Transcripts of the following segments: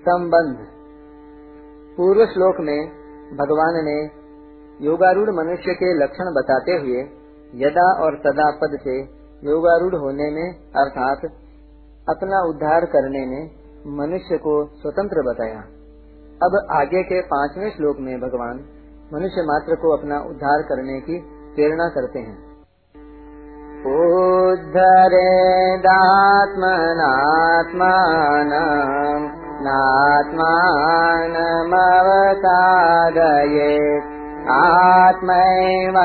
संबंध। पूर्व श्लोक में भगवान ने योगारूढ़ मनुष्य के लक्षण बताते हुए यदा और सदा पद से योगारूढ़ होने में, अर्थात अपना उद्धार करने में मनुष्य को स्वतंत्र बताया। अब आगे के पाँचवें श्लोक में भगवान मनुष्य मात्र को अपना उद्धार करने की प्रेरणा करते हैं। उद्धरेदात्मनात्मानम् नात्मानमवसादये आत्मैव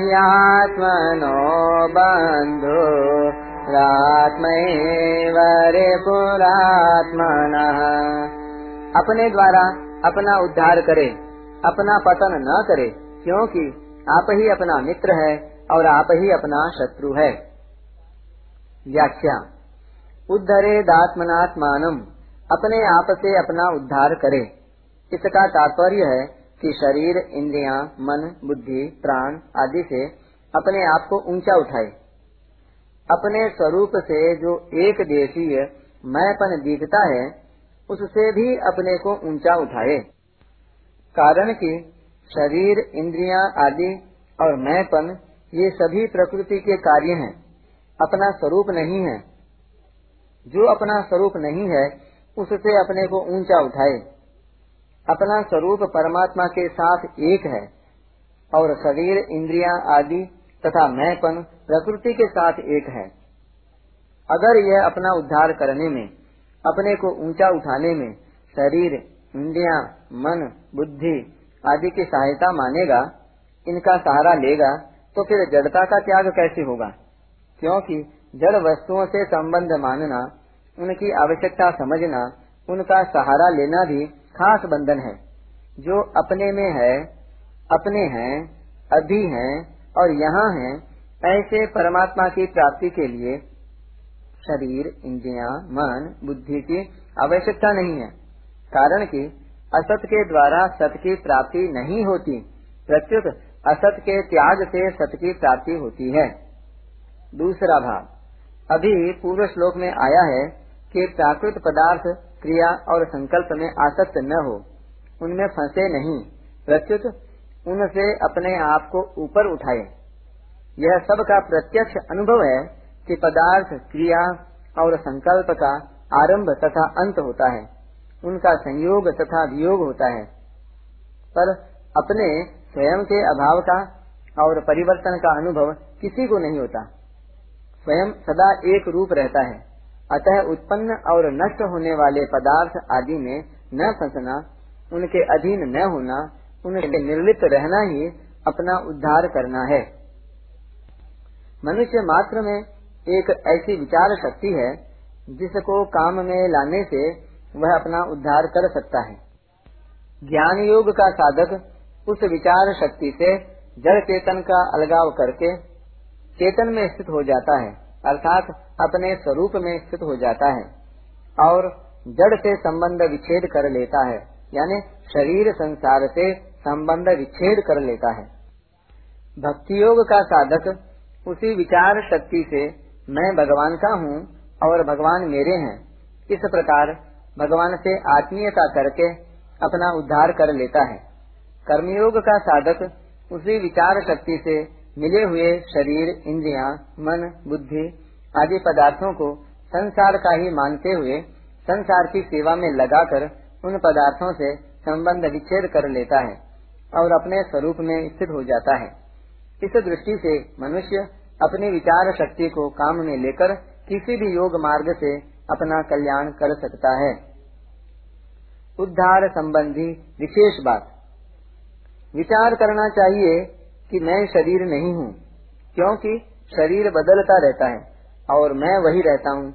ह्यात्मनो बन्धु। रात्मैव रिपुरात्मनः अपने द्वारा अपना उद्धार करे, अपना पतन न करे, क्योंकि आप ही अपना मित्र है और आप ही अपना शत्रु है। व्याख्या। उद्धरे दात्मनात्मानम अपने आप से अपना उद्धार करे। इसका तात्पर्य है कि शरीर इंद्रियाँ, मन बुद्धि प्राण आदि से अपने आप को ऊँचा उठाए। अपने स्वरूप से जो एक देशीय मैंपन दिखता है उससे भी अपने को ऊँचा उठाए। कारण कि शरीर इंद्रियाँ आदि और मैंपन ये सभी प्रकृति के कार्य हैं। अपना स्वरूप नहीं है। जो अपना स्वरूप नहीं है उससे अपने को ऊँचा उठाए। अपना स्वरूप परमात्मा के साथ एक है और शरीर, इंद्रियाँ आदि तथा मैंपन प्रकृति के साथ एक है। अगर यह अपना उद्धार करने में, अपने को ऊँचा उठाने में शरीर, इंद्रिया, मन, बुद्धि आदि की सहायता मानेगा, इनका सहारा लेगा तो फिर जड़ता का त्याग कैसे होगा? क्योंकि जड़ वस्तुओं से संबंध मानना उनकी आवश्यकता समझना, उनका सहारा लेना भी खास बंधन है। जो अपने में है, अपने हैं, अभी हैं और यहाँ हैं, ऐसे परमात्मा की प्राप्ति के लिए शरीर, इंद्रिया, मन, बुद्धि की आवश्यकता नहीं है। कारण कि असत के द्वारा सत की प्राप्ति नहीं होती, प्रत्युत असत के त्याग से सत की प्राप्ति होती है। दूसरा भाव अभी पूर्व श्लोक में आया है कि प्राकृत पदार्थ, क्रिया और संकल्प में आसक्त न हो। उनमें फंसे नहीं। प्रत्युत, उनसे अपने आप को ऊपर उठाए। यह सब का प्रत्यक्ष अनुभव है कि पदार्थ, क्रिया और संकल्प का आरंभ तथा अंत होता है। उनका संयोग तथा वियोग होता है। पर अपने स्वयं के अभाव का और परिवर्तन का अनुभव किसी को नहीं होता। स्वयं सदा एक रूप रहता है। अतः उत्पन्न और नष्ट होने वाले पदार्थ आदि में न फंसना, उनके अधीन न होना, उनके निर्लिप्त रहना ही अपना उद्धार करना है। मनुष्य मात्र में एक ऐसी विचार शक्ति है, जिसको काम में लाने से वह अपना उद्धार कर सकता है। ज्ञान योग का साधक उस विचार शक्ति से जड़ चेतन का अलगाव करके चेतन में स्थित हो जाता है। अर्थात अपने स्वरूप में स्थित हो जाता है और जड़ से संबंध विच्छेद कर लेता है, यानी शरीर संसार से संबंध विच्छेद कर लेता है। भक्ति योग का साधक, उसी विचार शक्ति से मैं भगवान का हूँ और भगवान मेरे हैं। इस प्रकार भगवान से आत्मीयता करके अपना उद्धार कर लेता है। कर्मयोग का साधक, उसी विचार शक्ति से मिले हुए शरीर, इंद्रिया, मन, बुद्धि आदि पदार्थों को संसार का ही मानते हुए संसार की सेवा में लगाकर उन पदार्थों से संबंध विच्छेद कर लेता है और अपने स्वरूप में स्थित हो जाता है। इस दृष्टि से मनुष्य अपनी विचार शक्ति को काम में लेकर किसी भी योग मार्ग से अपना कल्याण कर सकता है। उद्धार संबंधी विशेष बात। विचार करना चाहिए कि मैं शरीर नहीं हूँ, क्योंकि शरीर बदलता रहता है और मैं वही रहता हूँ।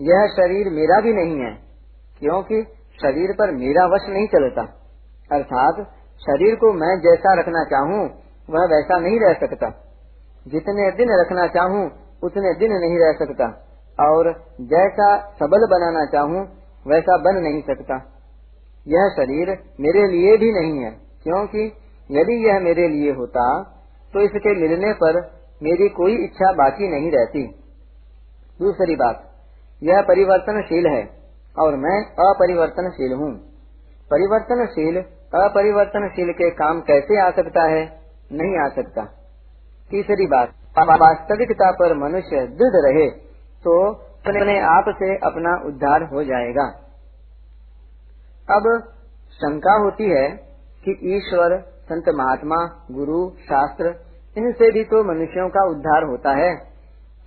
यह शरीर मेरा भी नहीं है, क्योंकि शरीर पर मेरा वश नहीं चलता। अर्थात, शरीर को मैं जैसा रखना चाहूँ, वह वैसा नहीं रह सकता। जितने दिन रखना चाहूँ, उतने दिन नहीं रह सकता। और जैसा सबल बनाना चाहूँ, वैसा बन नहीं सकता। यह शरीर मेरे लिए भी नहीं है, क्योंकि यदि यह मेरे लिए होता तो इसके मिलने पर मेरी कोई इच्छा बाकी नहीं रहती। दूसरी बात, यह परिवर्तनशील है, और मैं अपरिवर्तनशील हूँ। परिवर्तनशील, अपरिवर्तनशील के काम कैसे आ सकता है? नहीं आ सकता। तीसरी बात वास्तविकता पर मनुष्य दृढ़ रहे तो अपने आप से अपना उद्धार हो जाएगा। अब शंका होती है कि ईश्वर संत महात्मा, गुरु, शास्त्र, इनसे भी तो मनुष्यों का उद्धार होता है।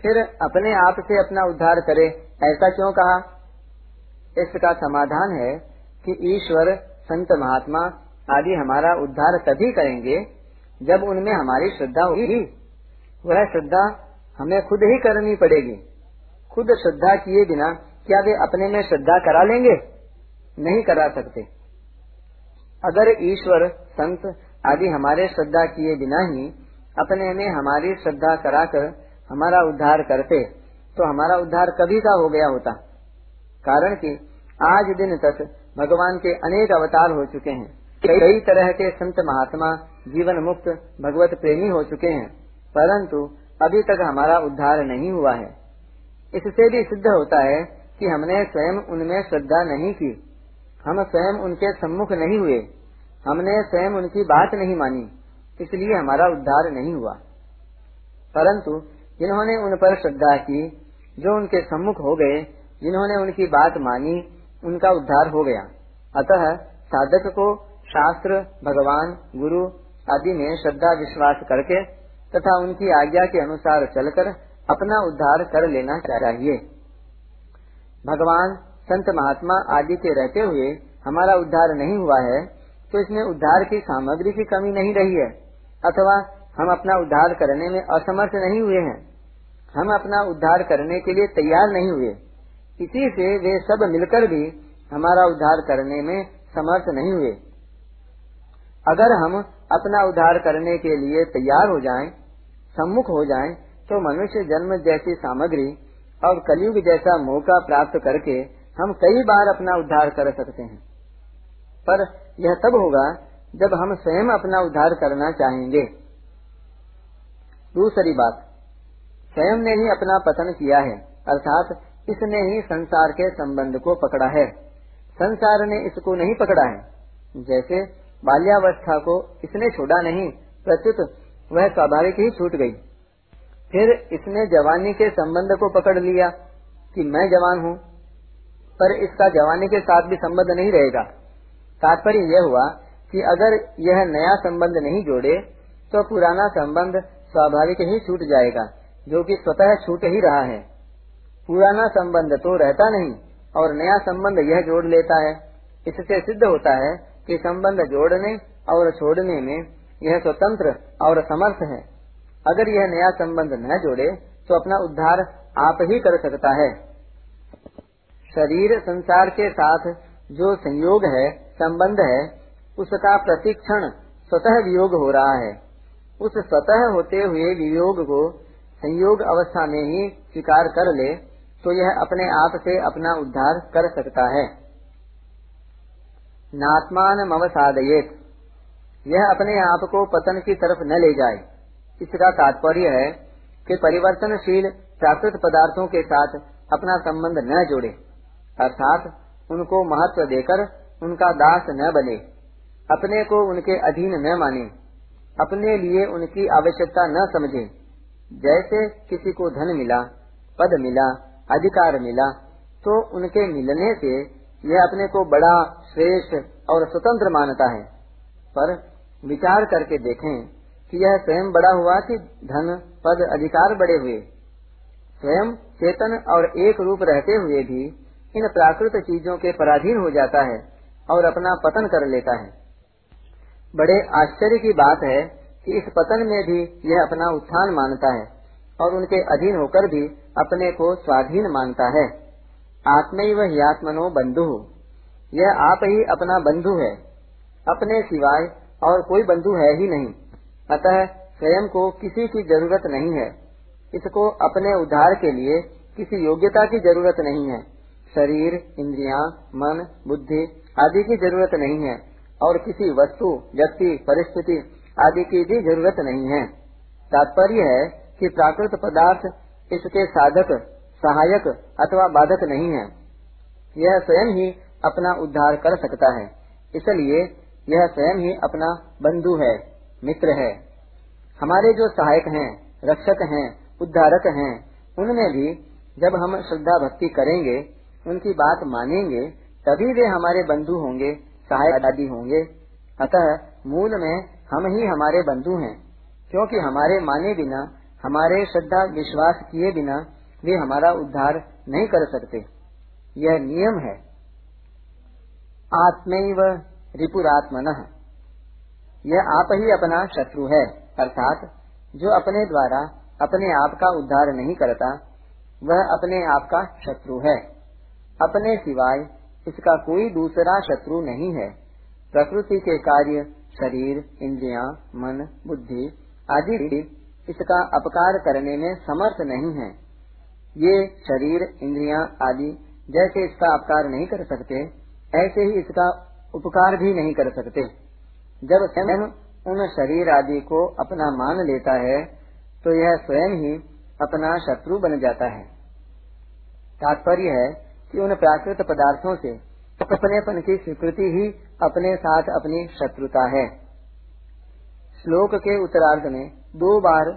फिर अपने आप से अपना उद्धार करे, ऐसा क्यों कहा? इसका समाधान है कि ईश्वर, संत महात्मा आदि हमारा उद्धार तभी करेंगे जब उनमें हमारी श्रद्धा होगी। वह श्रद्धा हमें खुद ही करनी पड़ेगी। खुद श्रद्धा किए बिना क्या वे अपने में श्रद्धा करा लेंगे? नहीं करा सकते। अगर ईश्वर, संत आदि हमारे श्रद्धा किए बिना ही अपने में हमारी श्रद्धा कराकर हमारा उद्धार करते तो हमारा उद्धार कभी का हो गया होता। कारण कि आज दिन तक भगवान के अनेक अवतार हो चुके हैं। कई तरह के संत महात्मा जीवन मुक्त भगवत प्रेमी हो चुके हैं, परंतु अभी तक हमारा उद्धार नहीं हुआ है। इससे भी सिद्ध होता है कि हमने स्वयं उनमें श्रद्धा नहीं की। हम स्वयं उनके सम्मुख नहीं हुए। हमने स्वयं उनकी बात नहीं मानी, इसलिए हमारा उद्धार नहीं हुआ। परंतु जिन्होंने उन पर श्रद्धा की, जो उनके सम्मुख हो गए, जिन्होंने उनकी बात मानी, उनका उद्धार हो गया। अतः साधक को शास्त्र, भगवान, गुरु आदि में श्रद्धा विश्वास करके तथा उनकी आज्ञा के अनुसार चलकर अपना उद्धार कर लेना चाहिए। भगवान, संत महात्मा आदि के रहते हुए हमारा उद्धार नहीं हुआ है तो इसमें उद्धार की सामग्री की कमी नहीं रही है अथवा हम अपना उद्धार करने में असमर्थ नहीं हुए हैं। हम अपना उद्धार करने के लिए तैयार नहीं हुए। इसी से वे सब मिलकर भी हमारा उद्धार करने में समर्थ नहीं हुए। अगर हम अपना उद्धार करने के लिए तैयार हो जाएँ, सम्मुख हो जाएँ, तो मनुष्य जन्म जैसी सामग्री और कलयुग जैसा मौका प्राप्त करके हम कई बार अपना उद्धार कर सकते हैं। पर यह तब होगा जब हम स्वयं अपना उद्धार करना चाहेंगे। दूसरी बात, स्वयं ने ही अपना पतन किया है, अर्थात इसने ही संसार के संबंध को पकड़ा है। संसार ने इसको नहीं पकड़ा है। जैसे बाल्यावस्था को इसने छोड़ा नहीं प्रत्युत वह स्वाभाविक ही छूट गई। फिर इसने जवानी के संबंध को पकड़ लिया कि मैं जवान हूँ, पर इसका जवानी के साथ भी संबंध नहीं रहेगा। तात्पर्य यह हुआ कि अगर यह नया संबंध नहीं जोड़े तो पुराना संबंध स्वाभाविक ही छूट जाएगा, जो कि स्वतः छूट ही रहा है। पुराना संबंध तो रहता नहीं, और नया संबंध यह जोड़ लेता है। इससे सिद्ध होता है कि संबंध जोड़ने और छोड़ने में यह स्वतंत्र और समर्थ है। अगर यह नया संबंध न जोड़े तो अपना उद्धार आप ही कर सकता है। शरीर संसार के साथ जो संयोग है संबंध है, उसका प्रतिक्षण स्वतः वियोग हो रहा है। उस स्वतः होते हुए वियोग को संयोग अवस्था में ही स्वीकार कर ले तो यह अपने आप से अपना उद्धार कर सकता है। नात्मान अवसादयेत यह अपने आप को पतन की तरफ़ न ले जाए। इसका तात्पर्य है कि परिवर्तनशील प्राकृत पदार्थों के साथ अपना संबंध न जोड़े। अर्थात उनको महत्व देकर उनका दास न बने, अपने को उनके अधीन न माने, अपने लिए उनकी आवश्यकता न समझे। जैसे किसी को धन मिला, पद मिला, अधिकार मिला तो उनके मिलने से यह अपने को बड़ा श्रेष्ठ और स्वतंत्र मानता है। पर विचार करके देखें कि यह स्वयं बड़ा हुआ कि धन, पद, अधिकार बड़े हुए। स्वयं चेतन और एक रूप रहते हुए भी इन प्राकृत चीज़ों के पराधीन हो जाता है। और अपना पतन कर लेता है। बड़े आश्चर्य की बात है कि इस पतन में भी यह अपना उत्थान मानता है और उनके अधीन होकर भी अपने को स्वाधीन मानता है। आत्मैव आत्मनो बंधु। यह आप ही अपना बंधु है। अपने सिवाय और कोई बंधु है ही नहीं। अतः स्वयं को किसी की ज़रूरत नहीं है। इसको अपने उद्धार के लिए किसी योग्यता की ज़रूरत नहीं है। शरीर, इंद्रिया, मन, बुद्धि आदि की ज़रूरत नहीं है, और किसी वस्तु, व्यक्ति, परिस्थिति आदि की भी ज़रूरत नहीं है। तात्पर्य है कि प्राकृत पदार्थ इसके साधक, सहायक अथवा बाधक नहीं है। यह स्वयं ही अपना उद्धार कर सकता है, इसलिए यह स्वयं ही अपना बंधु है, मित्र है। हमारे जो सहायक हैं, रक्षक हैं, उद्धारक हैं, उनमें भी जब हम श्रद्धा भक्ति करेंगे, उनकी बात मानेंगे तभी वे हमारे बंधु होंगे सहायक आदि होंगे। अतः मूल में हम ही हमारे बंधु हैं, क्योंकि हमारे माने बिना, हमारे श्रद्धा, विश्वास किए बिना वे हमारा उद्धार नहीं कर सकते। यह नियम है। आत्मैव रिपुरात्मन। यह आप ही अपना शत्रु है, अर्थात जो अपने द्वारा अपने आप का उद्धार नहीं करता, वह अपने आप का शत्रु है। अपने सिवाय इसका कोई दूसरा शत्रु नहीं है। प्रकृति के कार्य, शरीर, इंद्रिया, मन, बुद्धि आदि इसका अपकार करने में समर्थ नहीं है। ये शरीर, इंद्रिया आदि जैसे इसका अपकार नहीं कर सकते, ऐसे ही इसका उपकार भी नहीं कर सकते। जब स्वयं उन शरीर आदि को अपना मान लेता है तो यह स्वयं ही अपना शत्रु बन जाता है। तात्पर्य है कि उन प्राकृत पदार्थों से अपनेपन की स्वीकृति ही अपने साथ अपनी शत्रुता है। श्लोक के उत्तरार्ध में दो बार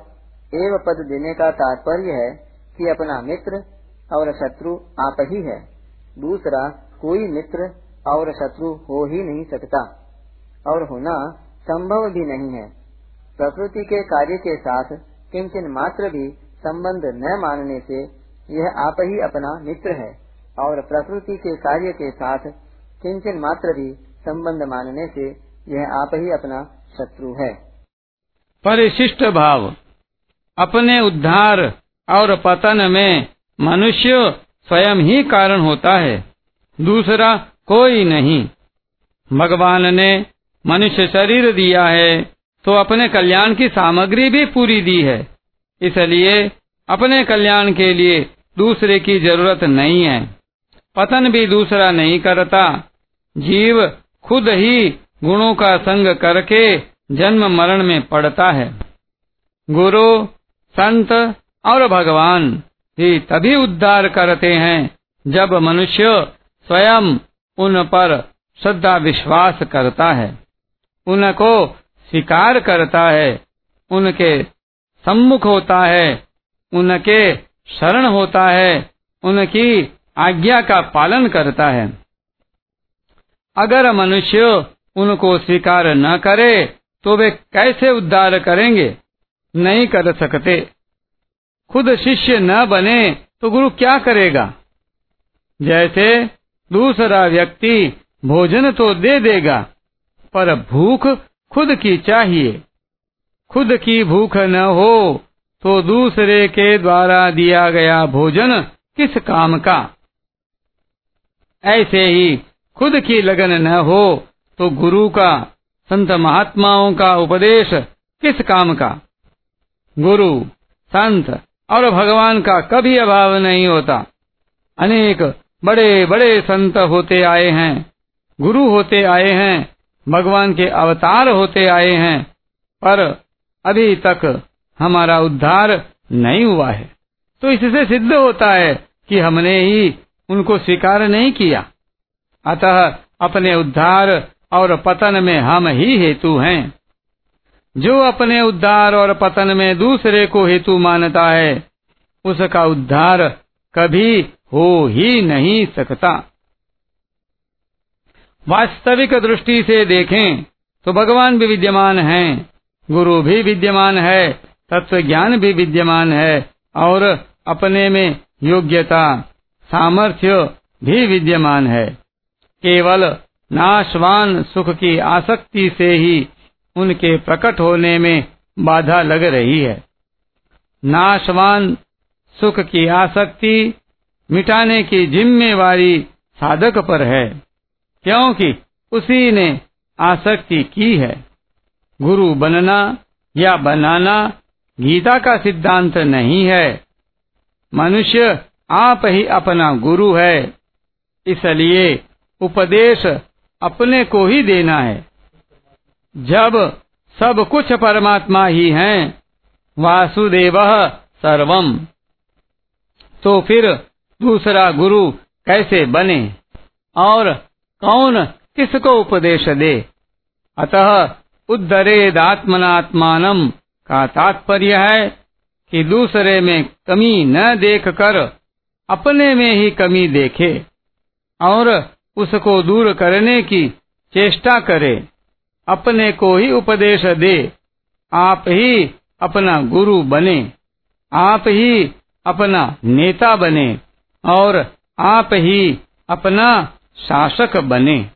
एव पद देने का तात्पर्य है कि अपना मित्र और शत्रु आप ही है। दूसरा, कोई मित्र और शत्रु हो ही नहीं सकता और होना संभव भी नहीं है। प्रकृति के कार्य के साथ किंचन मात्र भी संबंध न मानने से यह आप ही अपना मित्र है। और प्रकृति के कार्य के साथ किंचन मात्र भी संबंध मानने से यह आप ही अपना शत्रु है। परिशिष्ट भाव। अपने उद्धार और पतन में मनुष्य स्वयं ही कारण होता है, दूसरा कोई नहीं। भगवान ने मनुष्य शरीर दिया है तो अपने कल्याण की सामग्री भी पूरी दी है। इसलिए अपने कल्याण के लिए दूसरे की ज़रूरत नहीं है। पतन भी दूसरा नहीं करता। जीव खुद ही गुणों का संग करके जन्म मरण में पड़ता है। गुरु, संत और भगवान ही तभी उद्धार करते हैं जब मनुष्य स्वयं उन पर श्रद्धा विश्वास करता है। उनको स्वीकार करता है, उनके सम्मुख होता है, उनके शरण होता है, उनकी आज्ञा का पालन करता है। अगर मनुष्य उनको स्वीकार न करे तो वे कैसे उद्धार करेंगे? नहीं कर सकते। खुद शिष्य न बने तो गुरु क्या करेगा? जैसे दूसरा व्यक्ति भोजन तो दे देगा, पर भूख खुद की चाहिए। खुद की भूख न हो तो दूसरे के द्वारा दिया गया भोजन किस काम का? ऐसे ही खुद की लगन न हो तो गुरु का, संत महात्माओं का उपदेश किस काम का? गुरु, संत और भगवान का कभी अभाव नहीं होता। अनेक बड़े बड़े संत होते आए हैं, गुरु होते आए हैं, भगवान के अवतार होते आए हैं, पर अभी तक हमारा उद्धार नहीं हुआ है। तो इससे सिद्ध होता है कि हमने ही उनको स्वीकार नहीं किया। अतः अपने उद्धार और पतन में हम ही हेतु हैं। जो अपने उद्धार और पतन में दूसरे को हेतु मानता है, उसका उद्धार कभी हो ही नहीं सकता। वास्तविक दृष्टि से देखें तो भगवान भी विद्यमान हैं, गुरु भी विद्यमान है तत्व ज्ञान भी विद्यमान है, और अपने में योग्यता सामर्थ्य भी विद्यमान है। केवल नाशवान सुख की आसक्ति से ही उनके प्रकट होने में बाधा लग रही है। नाशवान सुख की आसक्ति मिटाने की जिम्मेवारी साधक पर है, क्योंकि उसी ने आसक्ति की है। गुरु बनना या बनाना गीता का सिद्धांत नहीं है। मनुष्य आप ही अपना गुरु है। इसलिए उपदेश अपने को ही देना है। जब सब कुछ परमात्मा ही हैं, वासुदेव सर्वम। तो फिर दूसरा गुरु कैसे बने? और कौन किसको उपदेश दे? अतः उद्धरेदात्मनात्मानम का तात्पर्य है कि दूसरे में कमी न देखकर अपने में ही कमी देखे और उसको दूर करने की चेष्टा करे। अपने को ही उपदेश दे। आप ही अपना गुरु बने। आप ही अपना नेता बने और आप ही अपना शासक बने।